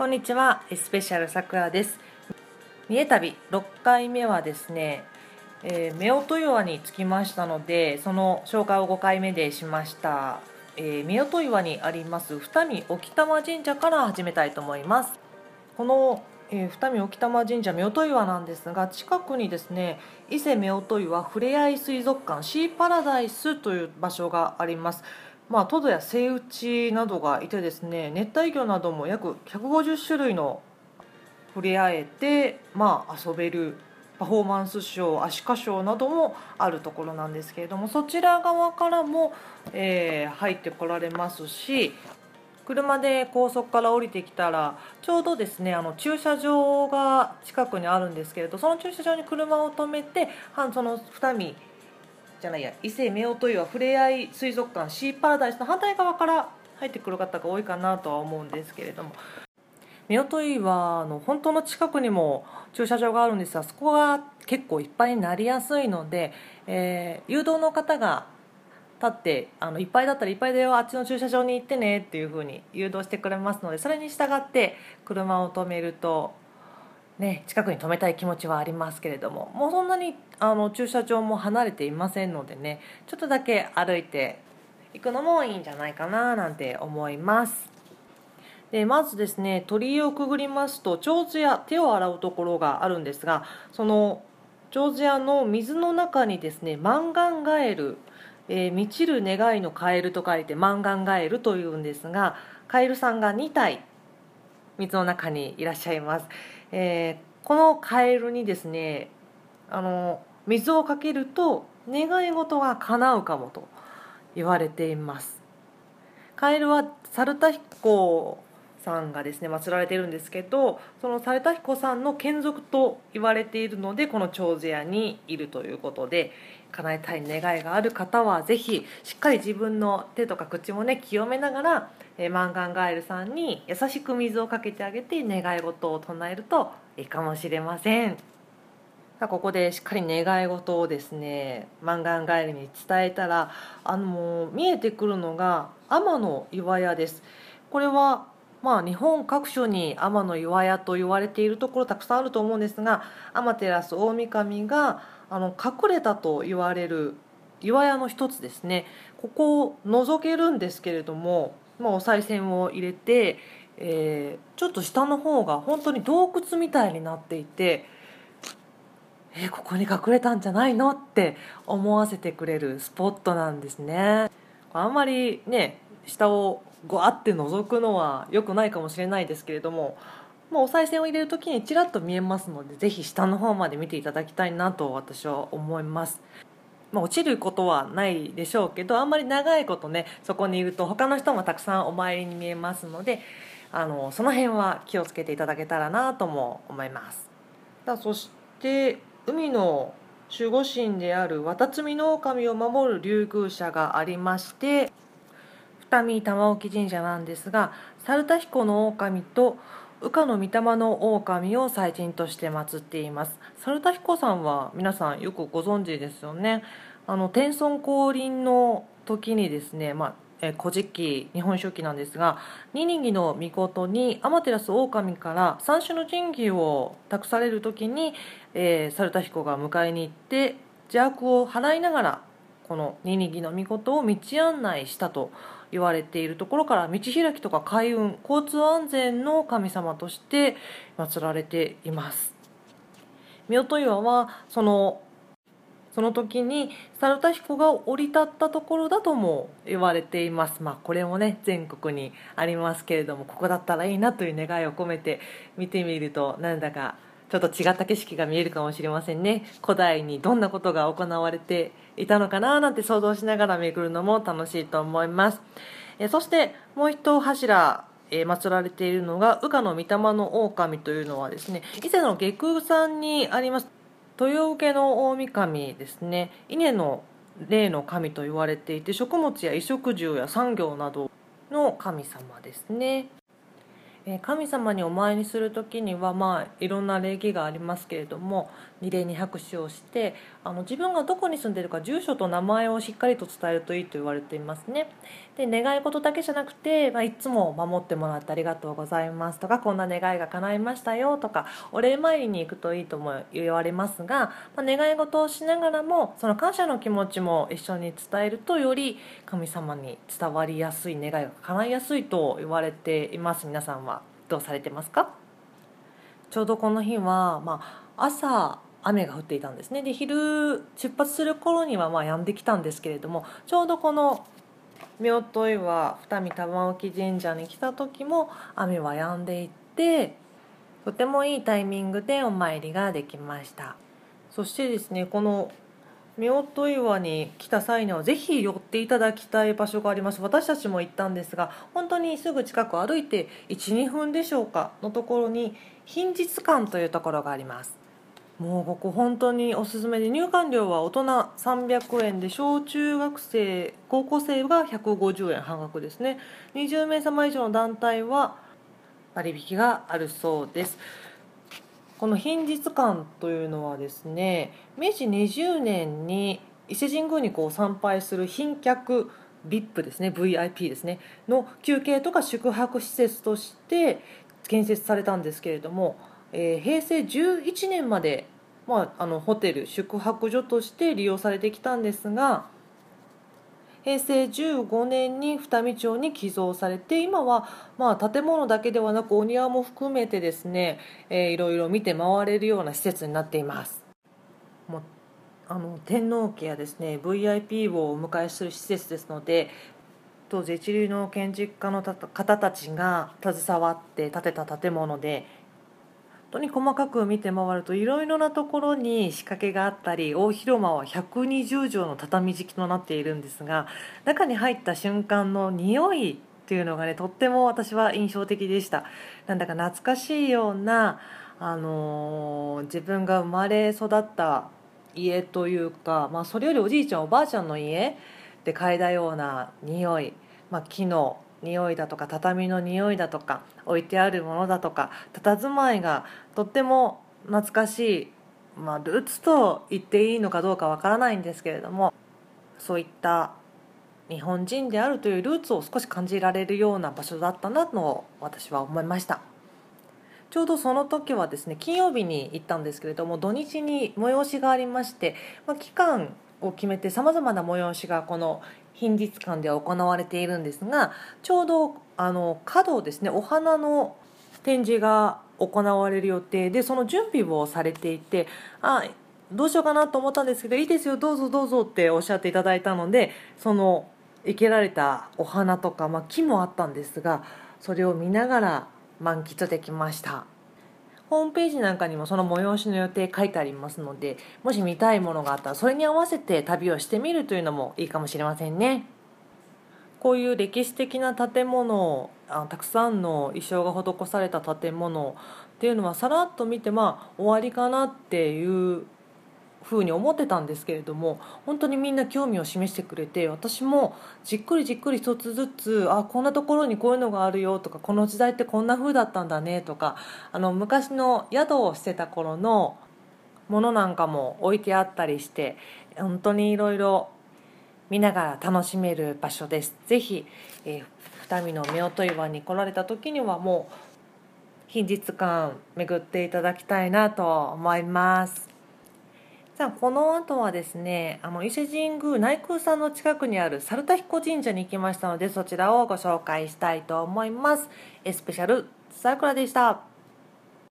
こんにちは。スペシャルさくらです。三重旅6回目はですね、えー、夫婦岩に着きましたのでその紹介を5回目でしました、えー、夫婦岩にあります二見沖玉神社から始めたいと思います。このえー、二見沖玉神社夫婦岩なんですが近くにですね伊勢夫婦岩ふれあい水族館シーパラダイスという場所があります。まあ、トドやセイウチなどがいてですね熱帯魚なども約150種類の触れ合えて、まあ、遊べるパフォーマンスショーアシカショーなどもあるところなんですけれどもそちら側からも、えー、入ってこられますし車で高速から降りてきたらちょうどですねあの駐車場が近くにあるんですけれどその駐車場に車を止めてその二見じゃないや伊勢夫婦岩ふれあい水族館シーパラダイスの反対側から入ってくる方が多いかなとは思うんですけれども。夫婦岩の本当の近くにも駐車場があるんですがそこが結構いっぱいになりやすいので、えー、誘導の方が立ってあのいっぱいだったらいっぱいだよあっちの駐車場に行ってねっていうふうに誘導してくれますのでそれに従って車を止めるとね、近くに止めたい気持ちはありますけれどももうそんなにあの駐車場も離れていませんのでねちょっとだけ歩いていくのもいいんじゃないかななんて思います。でまずですね鳥居をくぐりますと長寿や手を洗うところがあるんですがその長寿屋の水の中にですねマンガンガエル、えー、満ちる願いのカエルと書いてマンガンガエルというんですがカエルさんが2体水の中にいらっしゃいます。えー、このカエルにですねあの水をかけると願い事が叶うかもと言われています。カエルは猿田彦さんがですね祀られてるんですけどその猿田彦さんの眷属と言われているのでこの長寿屋にいるということで叶えたい願いがある方は是非しっかり自分の手とか口もね清めながら、えー、マンガンガエルさんに優しく水をかけてあげて願い事を唱えるといいかもしれません。さここでしっかり願い事をですねマンガンガエルに伝えたらあの見えてくるのが天の岩屋ですこれはまあ、日本各所に天の岩屋と言われているところたくさんあると思うんですが天照大神があの隠れたと言われる岩屋の一つですねここを覗けるんですけれども、まあ、お賽銭を入れて、えー、ちょっと下の方が本当に洞窟みたいになっていて。えー、ここに隠れたんじゃないのって思わせてくれるスポットなんですねあんまりね下をゴワって覗くのは良くないかもしれないですけれどもまあ、お賽銭を入れる時にちらっと見えますのでぜひ下の方まで見ていただきたいなと私は思います。まあ、落ちることはないでしょうけどあんまり長いことねそこにいると他の人もたくさんお参りに見えますのであのその辺は気をつけていただけたらなとも思います。だそして海の守護神である渡積の狼を守る竜宮社がありまして二見玉置神社なんですが猿田彦の狼と羽化の御霊の狼を祭神として祀っています。猿田彦さんは皆さんよくご存知ですよね。あの天孫降臨の時にですね、まあえ古事記日本書紀なんですがニニギの御事に天照大神から三種の神器を託される時に、えー、猿田彦が迎えに行って邪悪を払いながらこのニニギの御事を道案内したと言われているところから道開きとか開運交通安全の神様として祀られています。夫婦岩はそのその時に猿田彦が降り立ったところだとも言われています。まあこれもね全国にありますけれどもここだったらいいなという願いを込めて見てみるとなんだかちょっと違った景色が見えるかもしれませんね。古代にどんなことが行われていたのかななんて想像しながら巡るのも楽しいと思います。えそしてもう一柱え、祀られているのが羽化の御霊の狼というのはですね以前の下空山にあります豊受の大神ですね。稲の霊の神と言われていて食物や衣食住や産業などの神様ですね。神様にお参りする時にはまあいろんな礼儀がありますけれども二礼に拍手をしてあの自分がどこに住んでるか住所と名前をしっかりと伝えるといいと言われていますね。で願い事だけじゃなくて、まあ、いつも守ってもらってありがとうございますとかこんな願いが叶いましたよとかお礼参りに行くといいとも言われますが、まあ、願い事をしながらもその感謝の気持ちも一緒に伝えるとより神様に伝わりやすい願いが叶いやすいと言われています皆さんは。どうされてますか？ちょうどこの日は、まあ、朝雨が降っていたんですね。で昼出発する頃にはまあ止んできたんですけれどもちょうどこの夫婦岩二見玉置神社に来た時も雨は止んでいってとてもいいタイミングでお参りができました。そしてですねこの夫婦岩に来た際にはぜひ寄っていただきたい場所があります。私たちも行ったんですが本当にすぐ近く歩いて12分でしょうかのところに品質館というところがあります。もうここ本当におすすめで入館料は大人300円で小中学生高校生が150円半額ですね。20名様以上の団体は割引があるそうです。この品実館というのはですね明治20年に伊勢神宮にこう参拝する賓客 VIP ですね VIP ですねの休憩とか宿泊施設として建設されたんですけれどもえー、平成11年まで、まあ、あのホテル宿泊所として利用されてきたんですが平成15年に二見町に寄贈されて今は、まあ、建物だけではなくお庭も含めてですね、えー、いろいろ見て回れるような施設になっています。もうあの天皇家やですね VIP をお迎えする施設ですので当時一流の建築家の方たちが携わって建てた建物で当に細かく見て回るといろいろなところに仕掛けがあったり大広間は120畳の畳敷きとなっているんですが中に入った瞬間の匂いっていうのがねとっても私は印象的でした。なんだか懐かしいような、あのー、自分が生まれ育った家というか、まあ、それよりおじいちゃんおばあちゃんの家で嗅いだような匂い、まあ、木の匂いだとか畳の匂いだとか置いてあるものだとか佇まいがとっても懐かしい、まあ、ルーツと言っていいのかどうかわからないんですけれどもそういった日本人であるというルーツを少し感じられるような場所だったなと私は思いました。ちょうどその時はですね金曜日に行ったんですけれども土日に催しがありまして、まあ、期間を決めてさまざまな催しがこの品日館では行われているんですがちょうどあの角ですねお花の展示が行われる予定でその準備をされていてあどうしようかなと思ったんですけどいいですよどうぞどうぞっておっしゃっていただいたのでその生けられたお花とか、まあ、木もあったんですがそれを見ながら満喫できました。ホームページなんかにもその催しの予定書いてありますのでもし見たいものがあったらそれに合わせて旅をしてみるというのもいいかもしれませんね。こういう歴史的な建物あたくさんの衣装が施された建物っていうのはさらっと見てまあ終わりかなっていうふうに思ってたんですけれども本当にみんな興味を示してくれて私もじっくりじっくり一つずつあこんなところにこういうのがあるよとかこの時代ってこんな風だったんだねとかあの昔の宿をしてた頃のものなんかも置いてあったりして本当にいろいろ見ながら楽しめる場所です。ぜひ、えー、二見の夫婦岩に来られた時にはもう品日館巡っていただきたいなと思います。さあこの後はですねあの伊勢神宮内宮さんの近くにある猿田彦神社に行きましたのでそちらをご紹介したいと思います。エスペシャルさくらでした。